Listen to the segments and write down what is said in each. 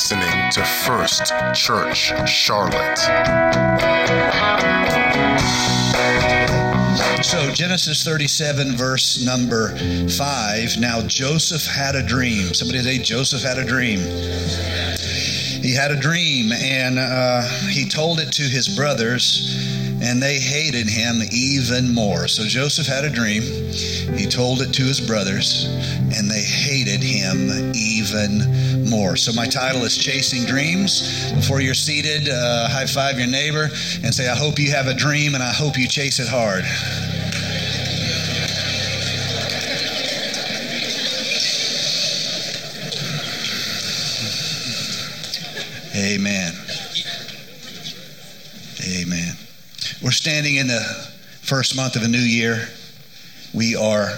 listening to First Church Charlotte. So, Genesis 37, verse number 5. Now, Joseph had a dream. Somebody say, Joseph had a dream. He had a dream, and uh, he told it to his brothers, and they hated him even more. So, Joseph had a dream. He told it to his brothers, and they hated him even more. So, my title is Chasing Dreams. Before you're seated, uh, high five your neighbor and say, I hope you have a dream, and I hope you chase it hard. Amen. Amen. We're standing in the first month of a new year. We are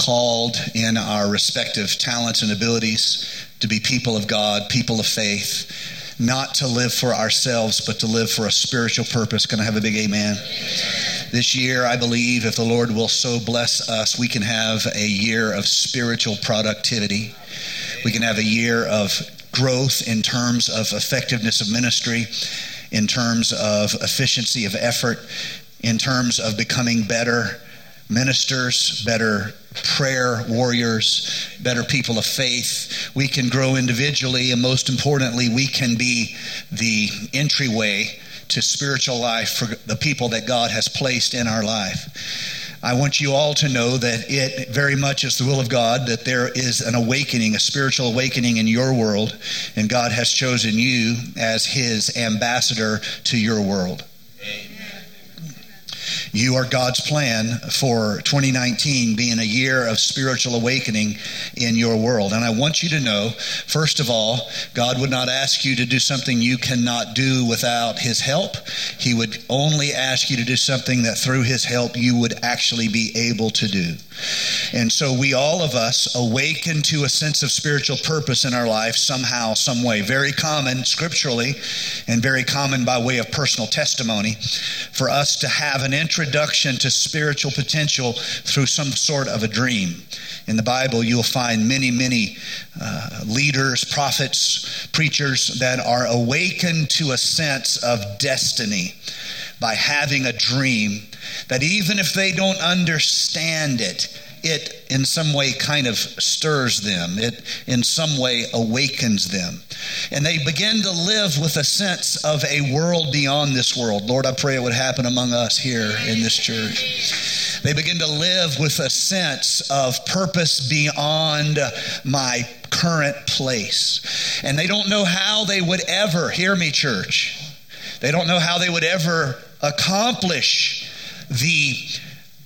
called in our respective talents and abilities to be people of God, people of faith, not to live for ourselves, but to live for a spiritual purpose. Can I have a big amen? This year, I believe, if the Lord will so bless us, we can have a year of spiritual productivity. We can have a year of growth in terms of effectiveness of ministry, in terms of efficiency of effort, in terms of becoming better ministers, better prayer warriors, better people of faith. We can grow individually, and most importantly, we can be the entryway to spiritual life for the people that God has placed in our life. I want you all to know that it very much is the will of God that there is an awakening, a spiritual awakening in your world, and God has chosen you as His ambassador to your world. You are God's plan for 2019 being a year of spiritual awakening in your world. And I want you to know, first of all, God would not ask you to do something you cannot do without His help. He would only ask you to do something that through His help you would actually be able to do. And so we all of us awaken to a sense of spiritual purpose in our life somehow, some way. Very common scripturally and very common by way of personal testimony for us to have an introduction to spiritual potential through some sort of a dream. In the Bible, you'll find many, many uh, leaders, prophets, preachers that are awakened to a sense of destiny by having a dream that even if they don't understand it, it in some way kind of stirs them. It in some way awakens them. And they begin to live with a sense of a world beyond this world. Lord, I pray it would happen among us here in this church. They begin to live with a sense of purpose beyond my current place. And they don't know how they would ever, hear me, church, they don't know how they would ever accomplish the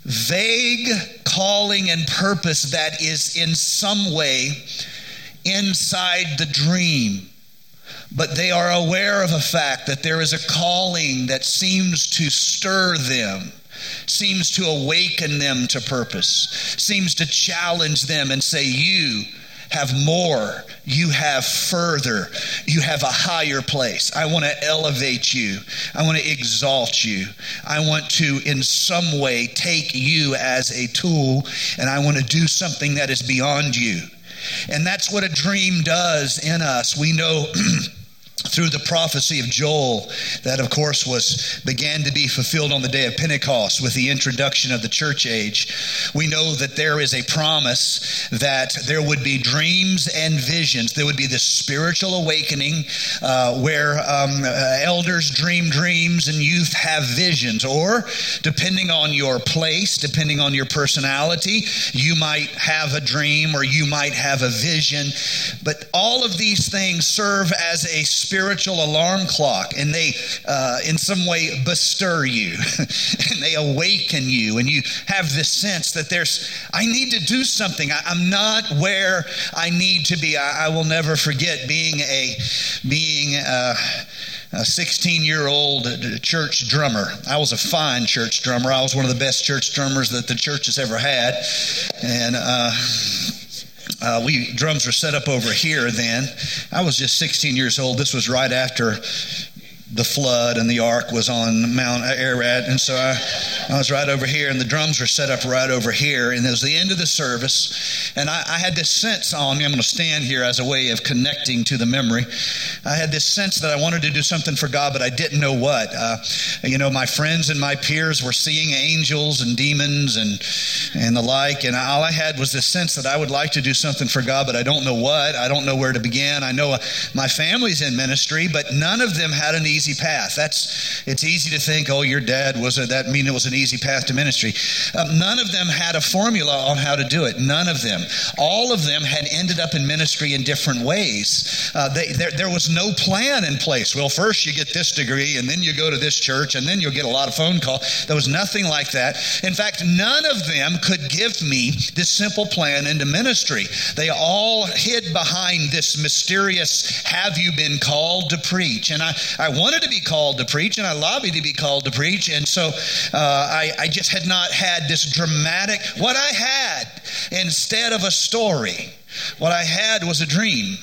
vague calling and purpose that is in some way inside the dream. But they are aware of a fact that there is a calling that seems to stir them, seems to awaken them to purpose, seems to challenge them and say, You have more, you have further, you have a higher place. I want to elevate you, I want to exalt you, I want to, in some way, take you as a tool, and I want to do something that is beyond you. And that's what a dream does in us. We know. through the prophecy of Joel that of course was began to be fulfilled on the day of Pentecost with the introduction of the church age. We know that there is a promise that there would be dreams and visions. There would be this spiritual awakening uh, where um, uh, elders dream dreams and youth have visions. Or depending on your place depending on your personality you might have a dream or you might have a vision. But all of these things serve as a spiritual alarm clock and they, uh, in some way, bestir you and they awaken you. And you have this sense that there's, I need to do something. I, am not where I need to be. I, I, will never forget being a, being a, a 16 year old church drummer. I was a fine church drummer. I was one of the best church drummers that the church has ever had. And, uh, uh, we drums were set up over here then. I was just 16 years old. This was right after the flood and the ark was on Mount Ararat. And so I, I was right over here, and the drums were set up right over here. And it was the end of the service. And I, I had this sense on me. I'm going to stand here as a way of connecting to the memory. I had this sense that I wanted to do something for God, but I didn't know what. Uh, you know, my friends and my peers were seeing angels and demons and, and the like. And all I had was this sense that I would like to do something for God, but I don't know what. I don't know where to begin. I know uh, my family's in ministry, but none of them had an easy path. That's it's easy to think, oh, your dad was a, that mean it was an easy path to ministry. Um, none of them had a formula on how to do it. None of them. All of them had ended up in ministry in different ways. Uh, they, there, there was no plan in place. Well, first you get this degree, and then you go to this church, and then you'll get a lot of phone call. There was nothing like that. In fact, none of them could give me this simple plan into ministry. They all hid behind this mysterious, have you been called to preach? And I, I wanted to be called to preach, and I lobbied to be called to preach. And so uh, I, I just had not had this dramatic, what I had instead of a story, what I had was a dream.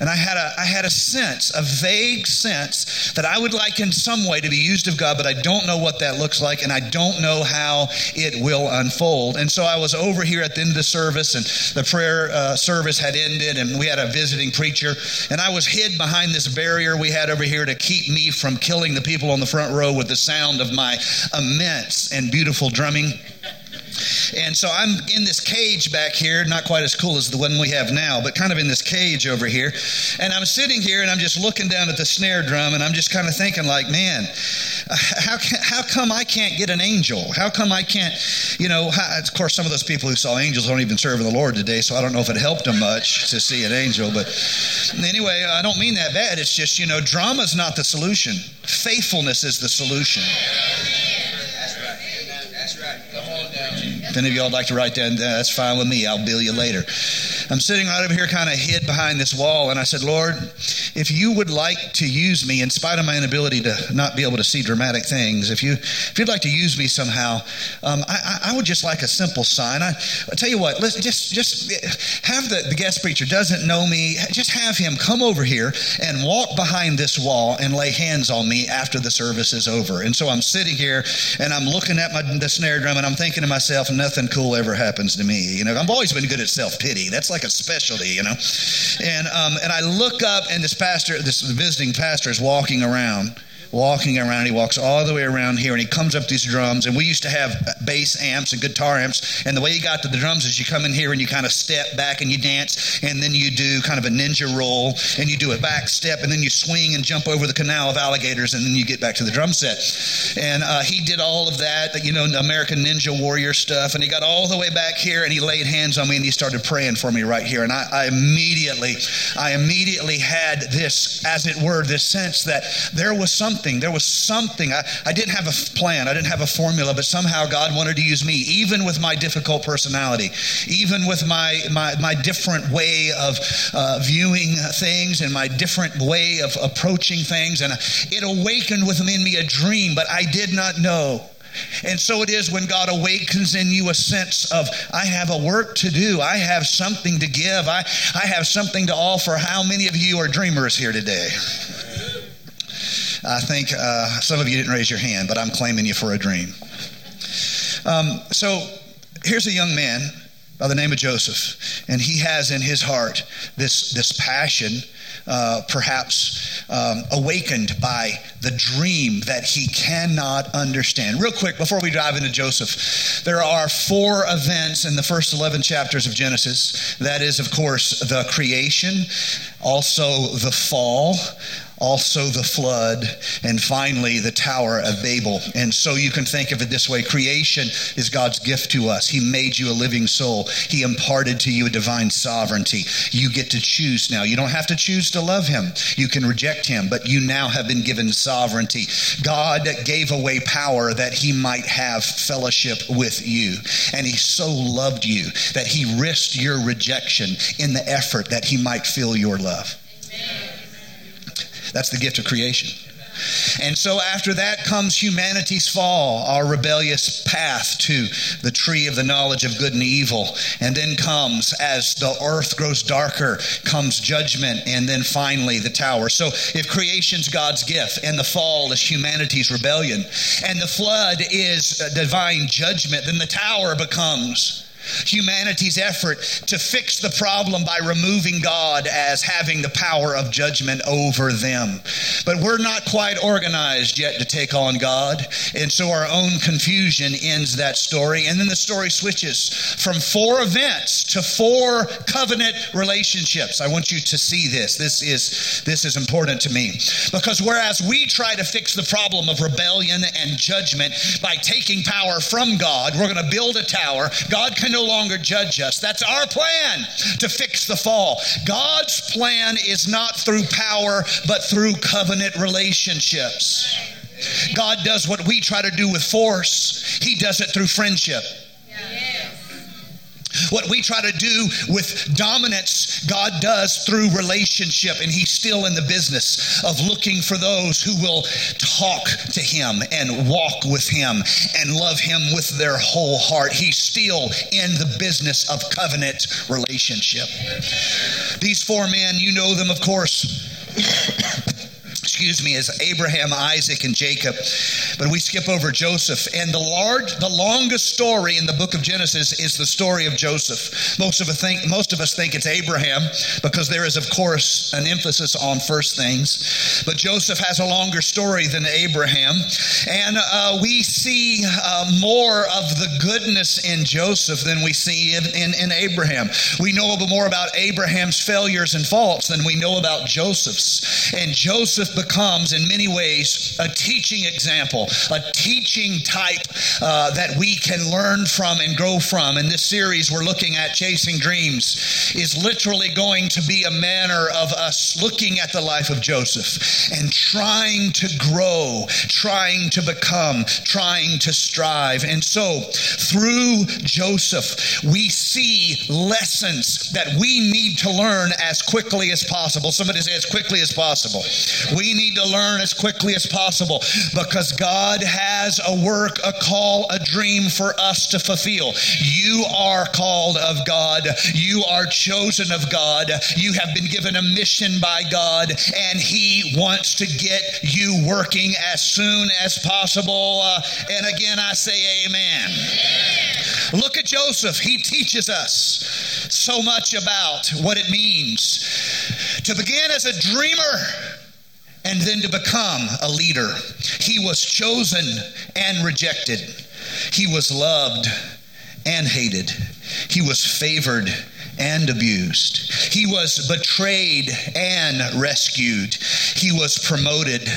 And I had a I had a sense, a vague sense that I would like in some way to be used of God, but I don't know what that looks like and I don't know how it will unfold. And so I was over here at the end of the service and the prayer uh, service had ended and we had a visiting preacher and I was hid behind this barrier we had over here to keep me from killing the people on the front row with the sound of my immense and beautiful drumming. And so I'm in this cage back here, not quite as cool as the one we have now, but kind of in this cage over here. And I'm sitting here and I'm just looking down at the snare drum and I'm just kind of thinking, like, man, how, can, how come I can't get an angel? How come I can't, you know, how, of course, some of those people who saw angels don't even serve the Lord today, so I don't know if it helped them much to see an angel. But anyway, I don't mean that bad. It's just, you know, drama's not the solution, faithfulness is the solution. Any of y'all like to write down, that's fine with me. I'll bill you later. I'm sitting right over here, kind of hid behind this wall, and I said, Lord, if you would like to use me, in spite of my inability to not be able to see dramatic things, if you if you'd like to use me somehow, um, I, I, would just like a simple sign. I, I tell you what, let's just just have the, the guest preacher doesn't know me, just have him come over here and walk behind this wall and lay hands on me after the service is over. And so I'm sitting here and I'm looking at my the snare drum and I'm thinking to myself, nothing cool ever happens to me. You know, I've always been good at self pity. That's like a specialty, you know. And um, and I look up, and this pastor, this visiting pastor, is walking around walking around. He walks all the way around here and he comes up these drums. And we used to have bass amps and guitar amps. And the way he got to the drums is you come in here and you kind of step back and you dance. And then you do kind of a ninja roll and you do a back step and then you swing and jump over the canal of alligators and then you get back to the drum set. And uh, he did all of that, you know, American Ninja Warrior stuff. And he got all the way back here and he laid hands on me and he started praying for me right here. And I, I immediately, I immediately had this, as it were, this sense that there was something something. There was something. I, I didn't have a plan, I didn't have a formula, but somehow God wanted to use me, even with my difficult personality, even with my, my, my different way of uh, viewing things and my different way of approaching things. And it awakened within me a dream, but I did not know. And so it is when God awakens in you a sense of, I have a work to do. I have something to give. I, I have something to offer. How many of you are dreamers here today? I think uh, some of you didn't raise your hand, but I'm claiming you for a dream. Um, so here's a young man by the name of Joseph, and he has in his heart this, this passion. Uh, perhaps um, awakened by the dream that he cannot understand. Real quick, before we dive into Joseph, there are four events in the first 11 chapters of Genesis. That is, of course, the creation, also the fall, also the flood, and finally the Tower of Babel. And so you can think of it this way creation is God's gift to us. He made you a living soul, He imparted to you a divine sovereignty. You get to choose now. You don't have to choose to love Him, you can reject Him, but you now have been given sovereignty. God gave away power that He might have fellowship with you. And He so loved you that He risked your rejection in the effort that He might feel your love. That's the gift of creation. And so after that comes humanity's fall, our rebellious path to the tree of the knowledge of good and evil. And then comes, as the earth grows darker, comes judgment, and then finally the tower. So if creation's God's gift, and the fall is humanity's rebellion, and the flood is uh, divine judgment, then the tower becomes humanity's effort to fix the problem by removing God as having the power of judgment over them. But we're not quite organized yet to take on God, and so our own confusion ends that story. And then the story switches from four events to four covenant relationships. I want you to see this. This is this is important to me. Because whereas we try to fix the problem of rebellion and judgment by taking power from God, we're going to build a tower. God can no longer judge us. That's our plan to fix the fall. God's plan is not through power, but through covenant relationships. God does what we try to do with force, He does it through friendship. What we try to do with dominance, God does through relationship, and He's still in the business of looking for those who will talk to Him and walk with Him and love Him with their whole heart. He's still in the business of covenant relationship. These four men, you know them, of course excuse me, is Abraham, Isaac, and Jacob. But we skip over Joseph. And the large, the longest story in the book of Genesis is the story of Joseph. Most of us think, most of us think it's Abraham because there is, of course, an emphasis on first things. But Joseph has a longer story than Abraham. And uh, we see uh, more of the goodness in Joseph than we see in, in, in Abraham. We know more about Abraham's failures and faults than we know about Joseph's. And Joseph becomes, in many ways, a teaching example, a teaching type uh, that we can learn from and grow from. In this series, we're looking at Chasing Dreams, is literally going to be a manner of us looking at the life of Joseph and trying to grow, trying to become, trying to strive. And so, through Joseph, we see lessons that we need to learn as quickly as possible. Somebody say, as quickly as possible. We need to learn as quickly as possible because God has a work, a call, a dream for us to fulfill. You are called of God. You are chosen of God. You have been given a mission by God, and He wants to get you working as soon as possible. Uh, and again, I say, Amen. Look at Joseph. He teaches us so much about what it means to begin as a dreamer and then to become a leader. He was chosen and rejected. He was loved and hated. He was favored and abused. He was betrayed and rescued. He was promoted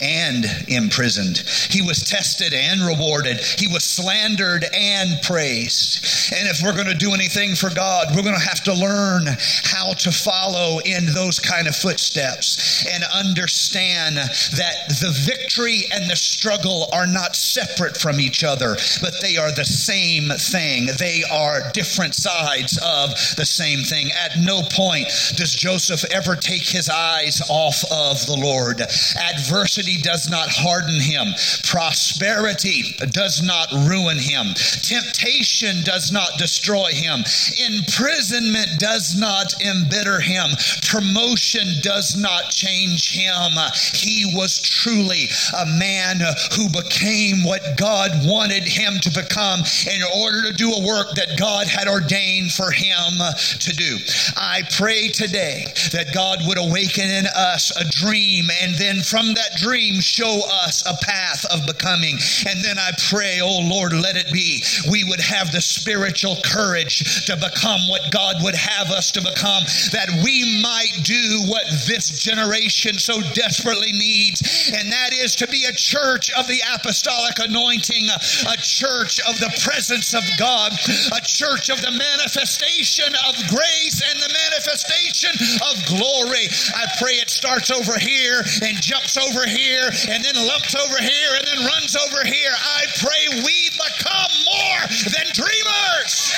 and imprisoned. He was tested and rewarded. He was slandered and praised. And if we're going to do anything for God, we're going to have to learn how to follow in those kind of footsteps and understand that the victory and the struggle are not separate from each other, but they are the same thing. They are different sides of the same thing. At no point does Joseph ever take his eyes off of the Lord. Adversity Adversity does not harden him. Prosperity does not ruin him. Temptation does not destroy him. Imprisonment does not embitter him. Promotion does not change him. He was truly a man who became what God wanted him to become in order to do a work that God had ordained for him to do. I pray today that God would awaken in us a dream and then from that dream show us a path of becoming. And then I pray, oh Lord, let it be. We would have the spiritual courage to become what God would have us to become, that we might do what this generation so desperately needs. And that is to be a church of the apostolic anointing, a church of the presence of God, a church of the manifestation of grace and the manifestation of glory. I pray it starts over here and jumps over here here and then lumps over here and then runs over here. I pray we become more than dreamers.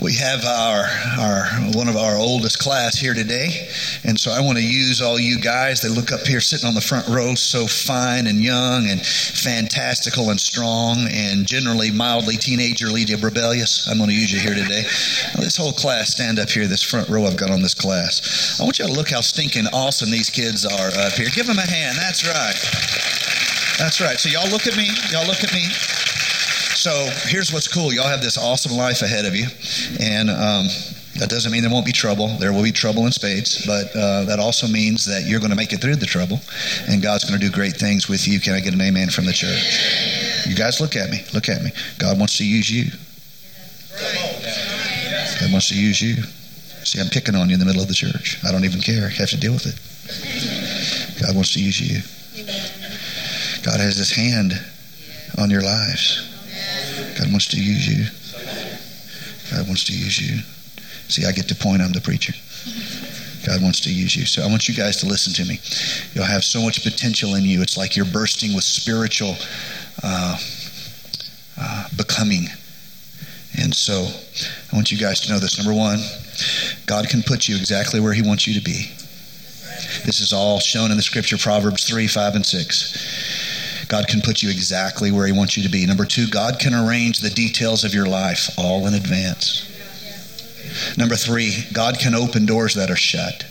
We have our, our one of our oldest class here today, and so I want to use all you guys that look up here sitting on the front row, so fine and young and fantastical and strong, and generally mildly teenagerly rebellious. I'm going to use you here today. This whole class, stand up here. This front row I've got on this class. I want you to look how stinking awesome these kids are up here. Give them a hand. That's right. That's right. So y'all look at me. Y'all look at me. So here's what's cool. Y'all have this awesome life ahead of you, and um, that doesn't mean there won't be trouble. There will be trouble in spades, but uh, that also means that you're going to make it through the trouble, and God's going to do great things with you. Can I get an amen from the church? You guys, look at me. Look at me. God wants to use you. God wants to use you. See, I'm picking on you in the middle of the church. I don't even care. I have to deal with it. God wants to use you. God has His hand on your lives. God wants to use you. God wants to use you. See, I get the point. I'm the preacher. God wants to use you. So I want you guys to listen to me. You'll have so much potential in you. It's like you're bursting with spiritual uh, uh, becoming. And so I want you guys to know this. Number one, God can put you exactly where He wants you to be. This is all shown in the scripture, Proverbs 3, 5, and 6. God can put you exactly where He wants you to be. Number two, God can arrange the details of your life all in advance. Number three, God can open doors that are shut.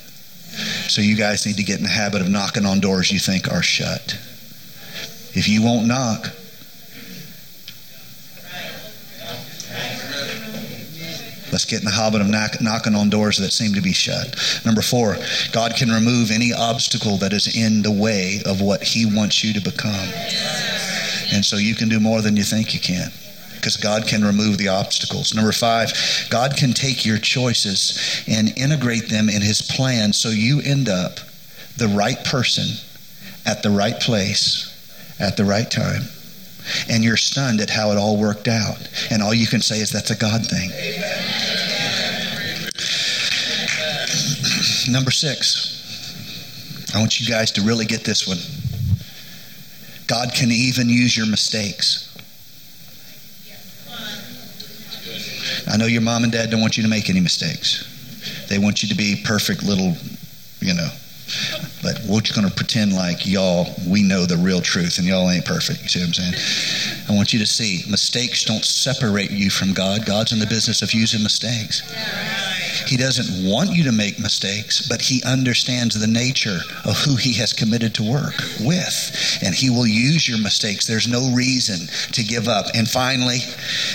So you guys need to get in the habit of knocking on doors you think are shut. If you won't knock, Let's get in the habit of knock, knocking on doors that seem to be shut. Number four, God can remove any obstacle that is in the way of what He wants you to become. And so you can do more than you think you can because God can remove the obstacles. Number five, God can take your choices and integrate them in His plan so you end up the right person at the right place at the right time. And you're stunned at how it all worked out. And all you can say is that's a God thing. Number six, I want you guys to really get this one. God can even use your mistakes. I know your mom and dad don't want you to make any mistakes. They want you to be perfect little, you know. But we're just going to pretend like y'all, we know the real truth and y'all ain't perfect. You see what I'm saying? I want you to see mistakes don't separate you from God. God's in the business of using mistakes. He doesn't want you to make mistakes, but He understands the nature of who He has committed to work with. And He will use your mistakes. There's no reason to give up. And finally,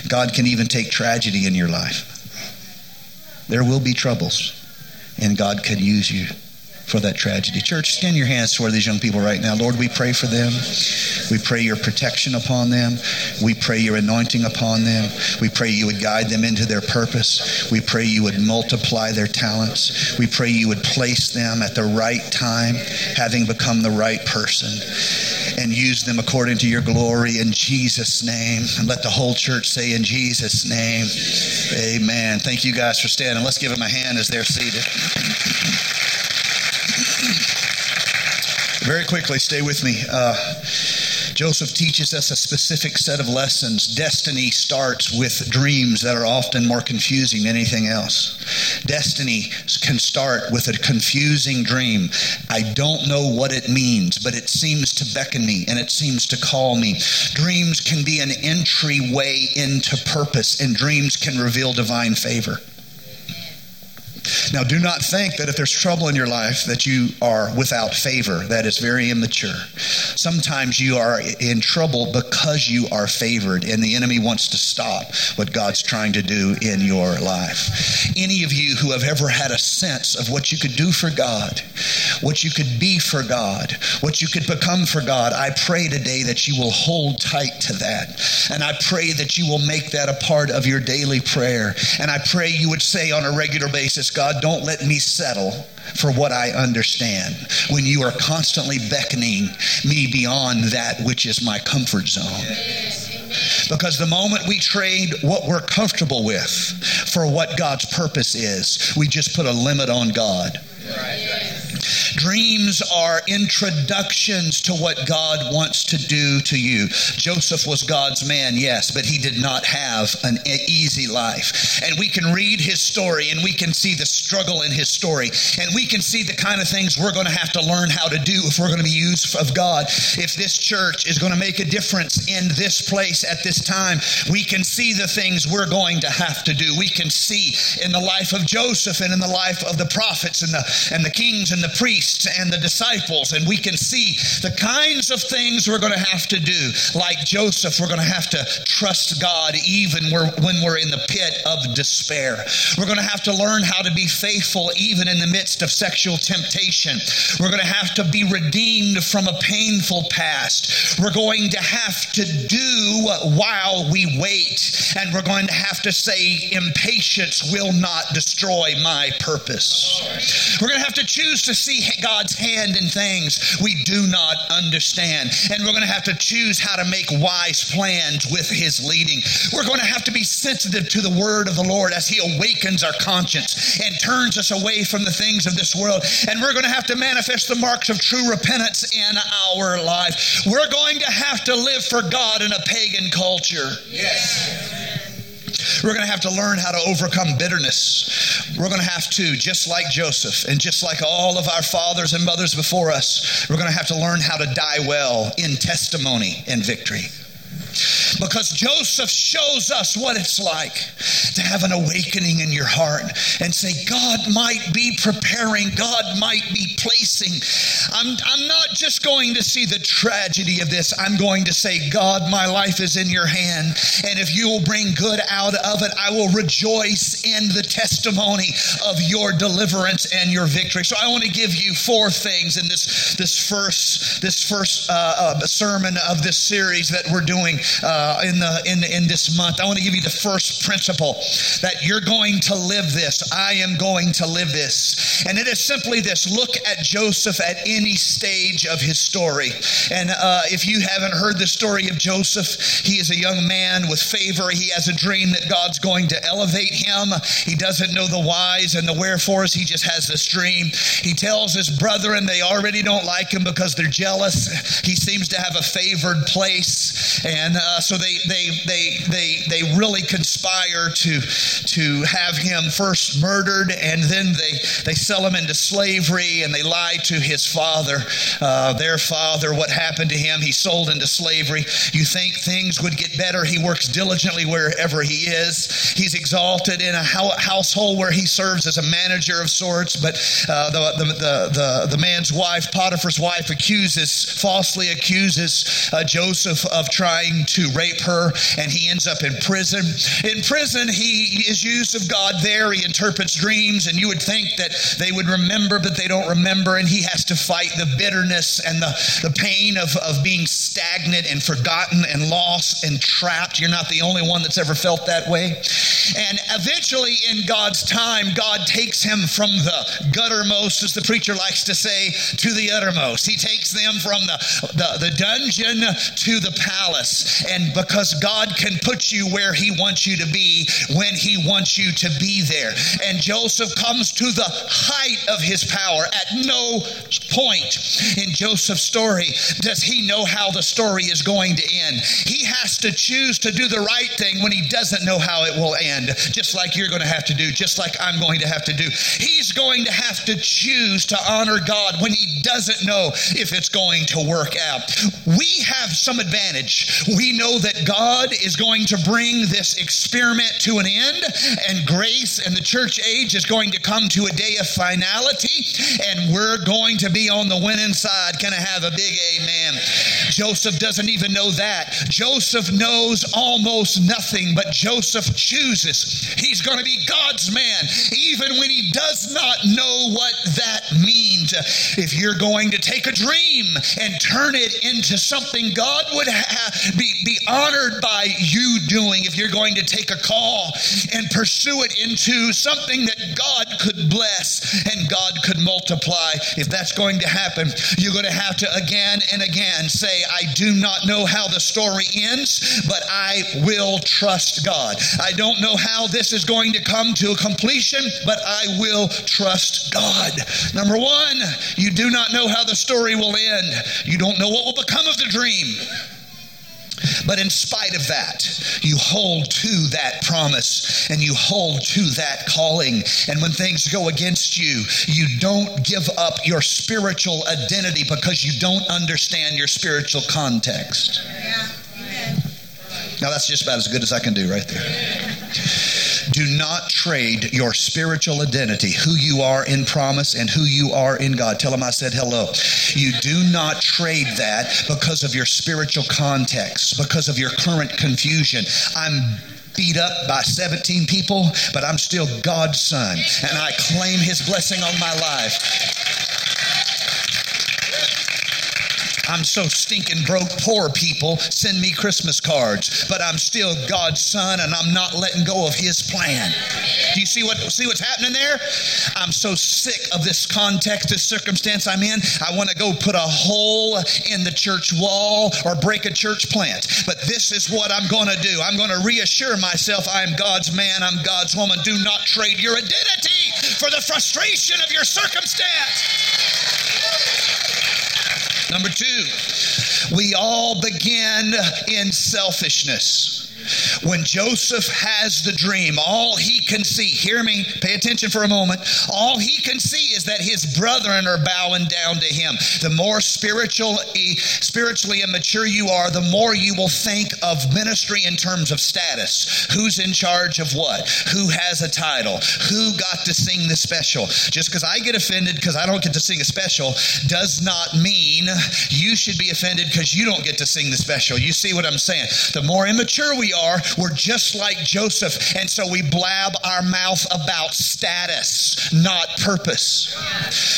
God can even take tragedy in your life. There will be troubles, and God can use you for that tragedy. Church, stand your hands toward these young people right now. Lord, we pray for them. We pray your protection upon them. We pray your anointing upon them. We pray you would guide them into their purpose. We pray you would multiply their talents. We pray you would place them at the right time, having become the right person, and use them according to your glory in Jesus' name. And let the whole church say, in Jesus' name, amen. Thank you guys for standing. Let's give them a hand as they're seated. Very quickly, stay with me. Uh, Joseph teaches us a specific set of lessons. Destiny starts with dreams that are often more confusing than anything else. Destiny can start with a confusing dream. I don't know what it means, but it seems to beckon me and it seems to call me. Dreams can be an entryway into purpose, and dreams can reveal divine favor. Now, do not think that if there's trouble in your life that you are without favor. That is very immature. Sometimes you are in trouble because you are favored, and the enemy wants to stop what God's trying to do in your life. Any of you who have ever had a sense of what you could do for God, what you could be for God, what you could become for God, I pray today that you will hold tight to that. And I pray that you will make that a part of your daily prayer. And I pray you would say on a regular basis, God, don't let me settle for what I understand when you are constantly beckoning me beyond that which is my comfort zone. Because the moment we trade what we're comfortable with for what God's purpose is, we just put a limit on God. Dreams are introductions to what God wants to do to you. Joseph was God's man, yes, but he did not have an easy life. And we can read his story and we can see the struggle in his story. And we can see the kind of things we're going to have to learn how to do if we're going to be used of God. If this church is going to make a difference in this place at this time, we can see the things we're going to have to do. We can see in the life of Joseph and in the life of the prophets and the and the kings and the priests and the disciples and we can see the kinds of things we're going to have to do. Like Joseph, we're going to have to trust God even when we're in the pit of despair. We're going to have to learn how to be faithful even in the midst of sexual temptation. We're going to have to be redeemed from a painful past. We're going to have to do while we wait. And we're going to have to say, impatience will not destroy my purpose. We're going to have to choose to see God's hand in things we do not understand. And we're going to have to choose how to make wise plans with His leading. We're going to have to be sensitive to the word of the Lord as He awakens our conscience and turns us away from the things of this world. And we're going to have to manifest the marks of true repentance in our life. We're going to have to live for God in a pagan culture. Yes. We're going to have to learn how to overcome bitterness. We're going to have to, just like Joseph and just like all of our fathers and mothers before us, we're going to have to learn how to die well in testimony and victory. Because Joseph shows us what it's like to have an awakening in your heart and say, God might be preparing, God might be placing. I'm, I'm not just going to see the tragedy of this, I'm going to say, God, my life is in your hand. And if you will bring good out of it, I will rejoice in the testimony of your deliverance and your victory. So I want to give you four things in this, this first, this first uh, uh, sermon of this series that we're doing uh, in, the, in, in this month. I want to give you the first principle that you're going to live this. I am going to live this. And it is simply this look at Joseph at any stage of his story. And uh, if you haven't heard the story of Joseph, he is a young man with favor. He has a dream that God's going to elevate him. He doesn't know the whys and the wherefores. He just has this dream. He tells his brethren they already don't like him because they're jealous. He seems to have a favored place. And uh, so they, they, they, they, they really conspire to, to have him first murdered and then they, they sell him into slavery and they lie to his father, uh, their father, what happened to him. He's sold into slavery. You think things would get better. He works diligently wherever he is. He's exalted in a household where he serves as a manager of sorts, but uh, the, the, the, the, the man's wife, Potiphar's wife, accuses, falsely accuses uh, Joseph of trying to rape her, and he ends up in prison. In prison, he is used of God there. He interprets dreams, and you would think that they would remember, but they don't remember, and he has to fight the bitterness and the, the pain of, of being stagnant and forgotten and lost and trapped. You're not the only one that's ever felt that way. And eventually, in God's time, God takes him from the guttermost, as the preacher likes to say, to the uttermost. He takes them from the, the, the dungeon to the palace. And because God can put you where He wants you to be when He wants you to be there. And Joseph comes to the height of his power. At no point in Joseph's story does he know how the story is going to end. He has to choose to do the right thing when he doesn't know how it will end, just like you're going to have to do, just like I'm going to have to do. He's going to have to choose to honor God when he doesn't know if it's going to work out. We have some advantage. We know that God is going to bring this experiment to an end, and grace and the church age is going to come to a day of finality, and we're going to be on the winning side. Can I have a big amen? Joseph doesn't even know that. Joseph knows almost nothing, but Joseph chooses. He's going to be God's man, even when he does not know what that means. If you're going to take a dream and turn it into something God would ha- be, be honored by you doing, if you're going to take a call and pursue it into something that God could bless and God could multiply, if that's going to happen, you're going to have to again and again say, I do not know how the story ends, but I will trust God. I don't know how this is going to come to a completion, but I will trust God. Number one, you do not know how the story will end. You don't know what will become of the dream. But in spite of that, you hold to that promise and you hold to that calling. And when things go against you, you don't give up your spiritual identity because you don't understand your spiritual context. Now, that's just about as good as I can do right there. Do not trade your spiritual identity, who you are in promise and who you are in God. Tell them I said hello. You do not trade that because of your spiritual context, because of your current confusion. I'm beat up by 17 people, but I'm still God's son, and I claim his blessing on my life. I'm so stinking broke, poor people send me Christmas cards, but I'm still God's son and I'm not letting go of his plan. Do you see what see what's happening there? I'm so sick of this context, this circumstance I'm in. I want to go put a hole in the church wall or break a church plant. But this is what I'm going to do. I'm going to reassure myself I am God's man, I'm God's woman. Do not trade your identity for the frustration of your circumstance. Number two, we all begin in selfishness. When Joseph has the dream, all he can see, hear me, pay attention for a moment, all he can see is that his brethren are bowing down to him. The more spiritually, spiritually immature you are, the more you will think of ministry in terms of status. Who's in charge of what? Who has a title? Who got to sing the special? Just because I get offended because I don't get to sing a special does not mean you should be offended because you don't get to sing the special. You see what I'm saying? The more immature we are, we're just like Joseph. And so we blab our mouth about status, not purpose.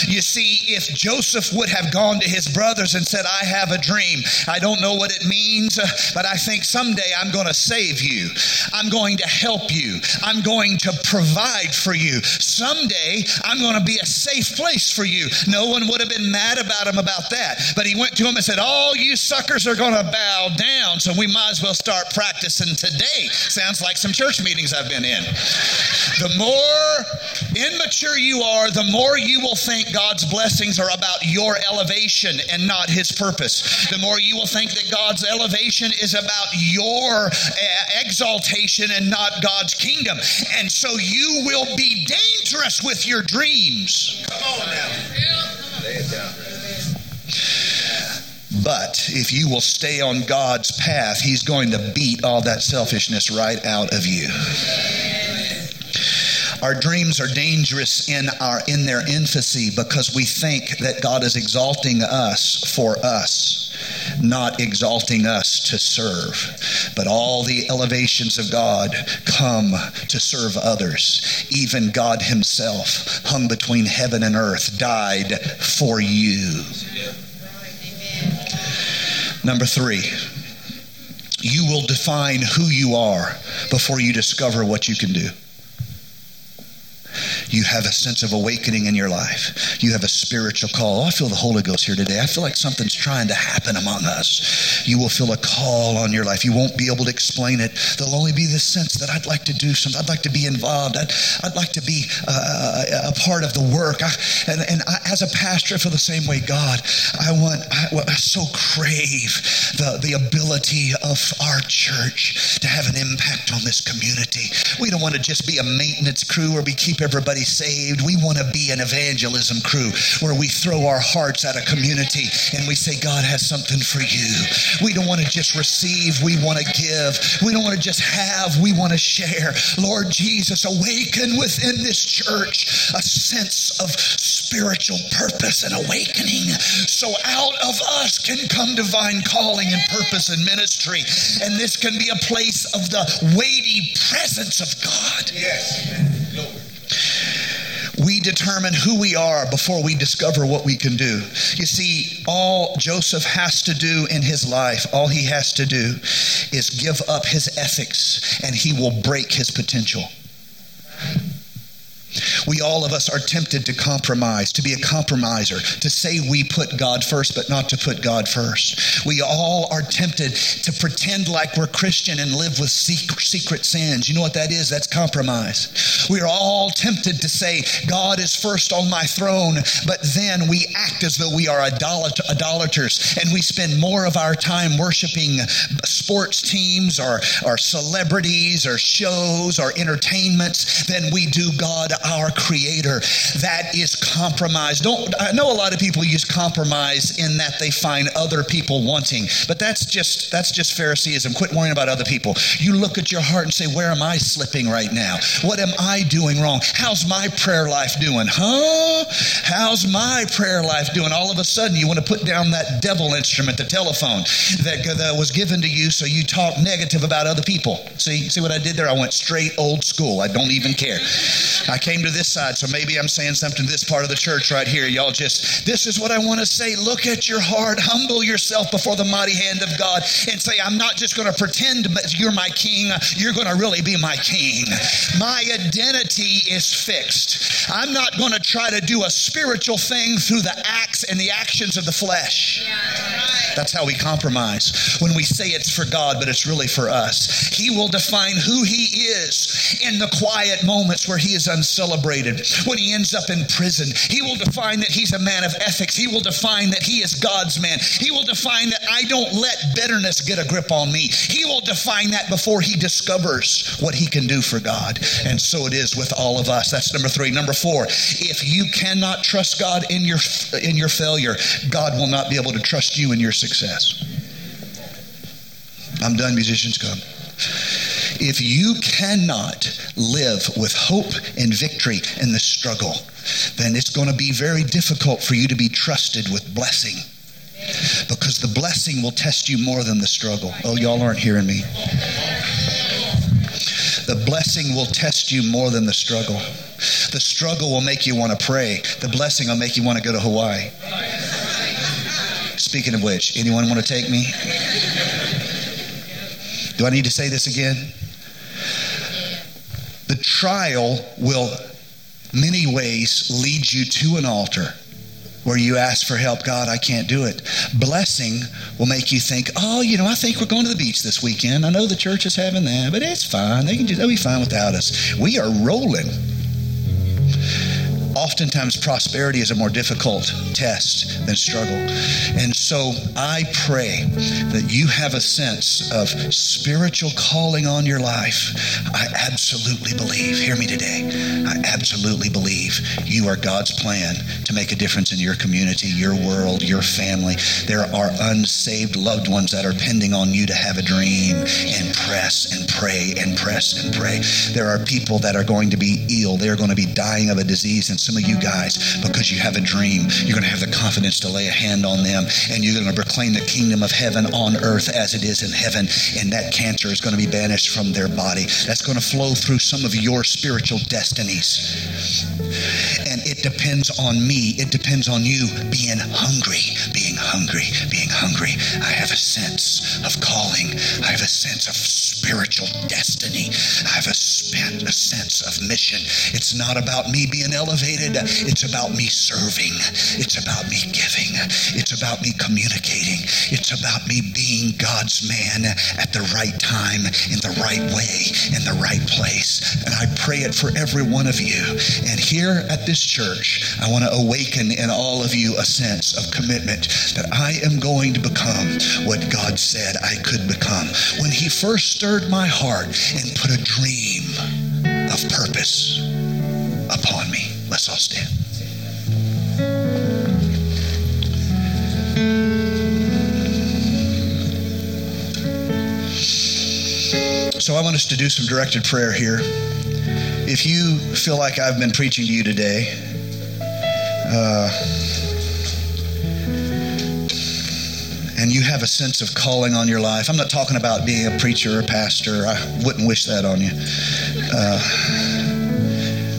You see, if Joseph would have gone to his brothers and said, I have a dream, I don't know what it means, but I think someday I'm going to save you. I'm going to help you. I'm going to provide for you. Someday I'm going to be a safe place for you. No one would have been mad about him about that. But he went to him and said, All you suckers are going to bow down, so we might as well start practicing today. Sounds like some church meetings I've been in. The more immature you are, the more you will think God's blessings are about your elevation and not His purpose. The more you will think that God's elevation is about your uh, exaltation and not God's kingdom. And so you will be dangerous with your dreams. Come on now. Lay it down. But if you will stay on God's path, He's going to beat all that selfishness right out of you. Our dreams are dangerous in our in their infancy because we think that God is exalting us for us, not exalting us to serve. But all the elevations of God come to serve others. Even God himself hung between heaven and earth, died for you. Number three, you will define who you are before you discover what you can do. You have a sense of awakening in your life. You have a spiritual call. Oh, I feel the Holy Ghost here today. I feel like something's trying to happen among us. You will feel a call on your life. You won't be able to explain it. There'll only be this sense that I'd like to do something. I'd like to be involved. I'd, I'd like to be uh, a part of the work. I, and and I, as a pastor, I feel the same way. God, I want, I, I so crave the, the ability of our church to have an impact on this community. We don't want to just be a maintenance crew where we keep everybody saved. We want to be an evangelism crew where we throw our hearts at a community and we say, God has something for you. We don't want to just receive, we want to give. We don't want to just have, we want to share. Lord Jesus, awaken within this church a sense of spiritual purpose and awakening so out of us can come divine calling and purpose and ministry. And this can be a place of the weighty presence of God. Yes. Determine who we are before we discover what we can do. You see, all Joseph has to do in his life, all he has to do is give up his ethics and he will break his potential. We all of us are tempted to compromise, to be a compromiser, to say we put God first, but not to put God first. We all are tempted to pretend like we're Christian and live with secret sins. You know what that is? That's compromise. We are all tempted to say, God is first on my throne, but then we act as though we are idolaters and we spend more of our time worshiping sports teams or, or celebrities or shows or entertainments than we do God, our Creator. That is compromise. Don't I know a lot of people use compromise in that they find other people wanting, but that's just that's just Phariseeism. Quit worrying about other people. You look at your heart and say, "Where am I slipping right now? What am I doing wrong? How's my prayer life doing? Huh? How's my prayer life doing?" All of a sudden, you want to put down that devil instrument, the telephone that, that was given to you, so you talk negative about other people. See, see what I did there? I went straight old school. I don't even care. I came to this side, so maybe I'm saying something to this part of the church right here. Y'all just, this is what I want to say. Look at your heart, humble yourself before the mighty hand of God, and say, I'm not just going to pretend you're my king, you're going to really be my king. My identity is fixed. I'm not going to try to do a spiritual thing through the acts and the actions of the flesh. That's how we compromise. When we say it's for God, but it's really for us. He will define who He is in the quiet moments where He is uncelebrated. When He ends up in prison, He will define that He's a man of ethics. He will define that He is God's man. He will define that I don't let bitterness get a grip on me. He will define that before He discovers what He can do for God. And so it is with all of us. That's number three. Number four, if you cannot trust God in your in your failure, God will not be able to trust you in your success. I'm done, musicians, come. If you cannot live with hope and victory in the struggle, then it's going to be very difficult for you to be trusted with blessing. Because the blessing will test you more than the struggle. Oh, y'all aren't hearing me. The blessing will test you more than the struggle. The struggle will make you want to pray. The blessing will make you want to go to Hawaii. Speaking of which, anyone want to take me? Do I need to say this again? The trial will, many ways, lead you to an altar where you ask for help. God, I can't do it. Blessing will make you think, oh, you know, I think we're going to the beach this weekend. I know the church is having that, but it's fine. They can just, they'll be fine without us. We are rolling oftentimes prosperity is a more difficult test than struggle. And so I pray that you have a sense of spiritual calling on your life. I absolutely believe, hear me today, I absolutely believe you are God's plan to make a difference in your community, your world, your family. There are unsaved loved ones that are depending on you to have a dream and press and pray and press and pray. There are people that are going to be ill. They're going to be dying of a disease and some of you guys, because you have a dream, you're going to have the confidence to lay a hand on them and you're going to proclaim the kingdom of heaven on earth as it is in heaven. And that cancer is going to be banished from their body. That's going to flow through some of your spiritual destinies. And it depends on me. It depends on you being hungry, being hungry, being hungry. I have a sense of calling. I have a sense of spiritual destiny. I have a, a sense of mission. It's not about me being elevated. It's about me serving. It's about me giving. It's about me communicating. It's about me being God's man at the right time, in the right way, in the right place. And I pray it for every one of you. And here at this church, I want to awaken in all of you a sense of commitment that I am going to become what God said I could become. When He first stirred my heart and put a dream of purpose upon me. Let's all stand. So I want us to do some directed prayer here. If you feel like I've been preaching to you today, uh, you have a sense of calling on your life. I'm not talking about being a preacher or a pastor. I wouldn't wish that on you. Uh,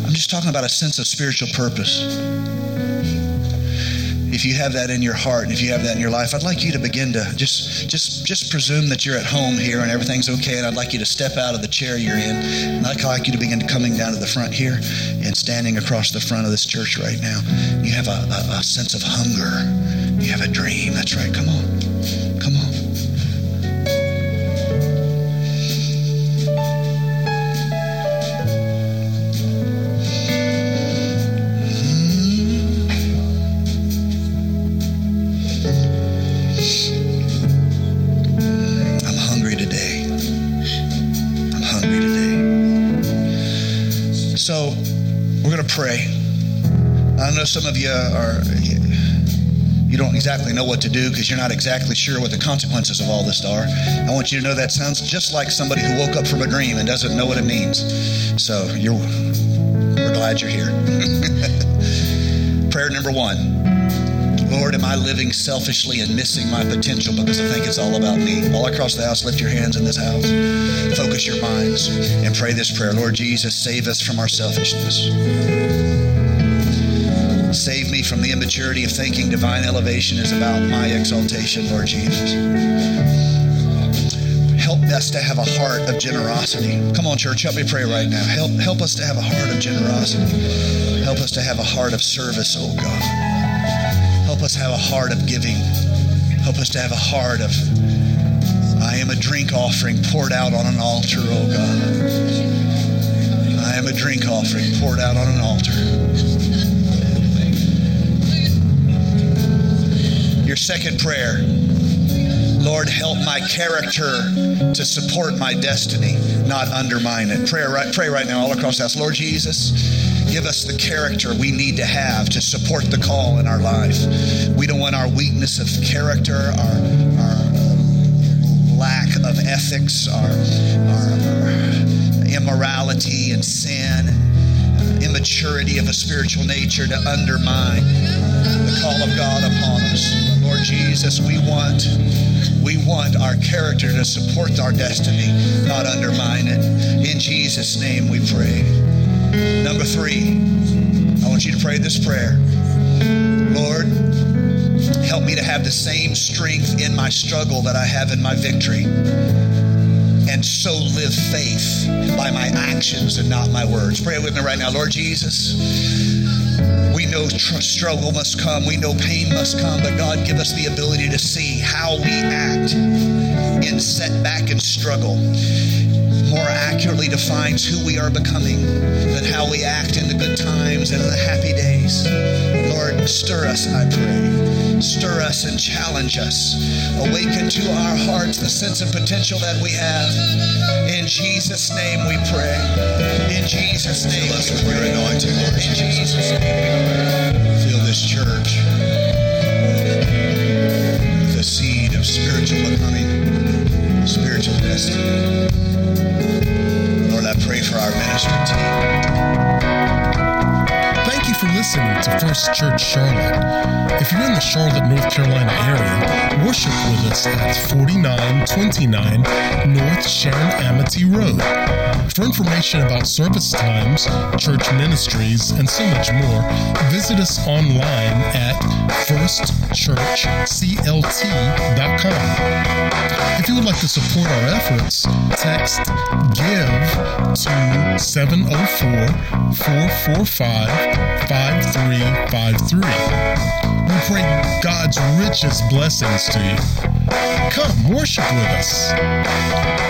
I'm just talking about a sense of spiritual purpose. if you have that in your heart and if you have that in your life, I'd like you to begin to just just just presume that you're at home here and everything's okay. And I'd like you to step out of the chair you're in. And I'd like you to begin coming down to the front here and standing across the front of this church right now. You have a, a, a sense of hunger. You have a dream. That's right. Come on. Pray. I know some of you are, you don't exactly know what to do because you're not exactly sure what the consequences of all this are. I want you to know that sounds just like somebody who woke up from a dream and doesn't know what it means. So, you're, we're glad you're here. Prayer number one. Lord, am I living selfishly and missing my potential because I think it's all about me? All across the house, lift your hands in this house. Focus your minds and pray this prayer. Lord Jesus, save us from our selfishness. Save me from the immaturity of thinking divine elevation is about my exaltation, Lord Jesus. Help us to have a heart of generosity. Come on, church, help me pray right now. Help, help us to have a heart of generosity. Help us to have a heart of service, oh God. Us have a heart of giving. Help us to have a heart of, I am a drink offering poured out on an altar, oh God. I am a drink offering poured out on an altar. Your second prayer. Lord, help my character to support my destiny, not undermine it. Pray right, pray right now all across the house. Lord Jesus, give us the character we need to have to support the call in our life. We don't want our weakness of character, our, our lack of ethics, our, our, our immorality and sin, uh, immaturity of a spiritual nature to undermine the call of God upon us. Lord Jesus, we want we want our character to support our destiny, not undermine it. In Jesus' name we pray. Number three, I want you to pray this prayer. Lord, help me to have the same strength in my struggle that I have in my victory. And so live faith by my actions and not my words. Pray with me right now. Lord Jesus, we know tr- struggle must come. We know pain must come. But God, give us the ability to see how we act in setback and struggle more accurately defines who we are becoming how we act in the good times and in the happy days. Lord, stir us, I pray. Stir us and challenge us. Awaken to our hearts the sense of potential that we have. In Jesus' name we pray. In Jesus' name we pray. Anointing, Lord. In Jesus' name. Fill this church with the seed of spiritual becoming, spiritual destiny. Pray for our ministry team. Thank you for listening to First Church Charlotte. If you're in the Charlotte, North Carolina area, worship with us at 4929 North Sharon Amity Road. For information about service times, church ministries, and so much more, visit us online at firstchurchclt.com. If you would like to support our efforts, text GIVE to 704 445 5353 pray God's richest blessings to you. Come worship with us.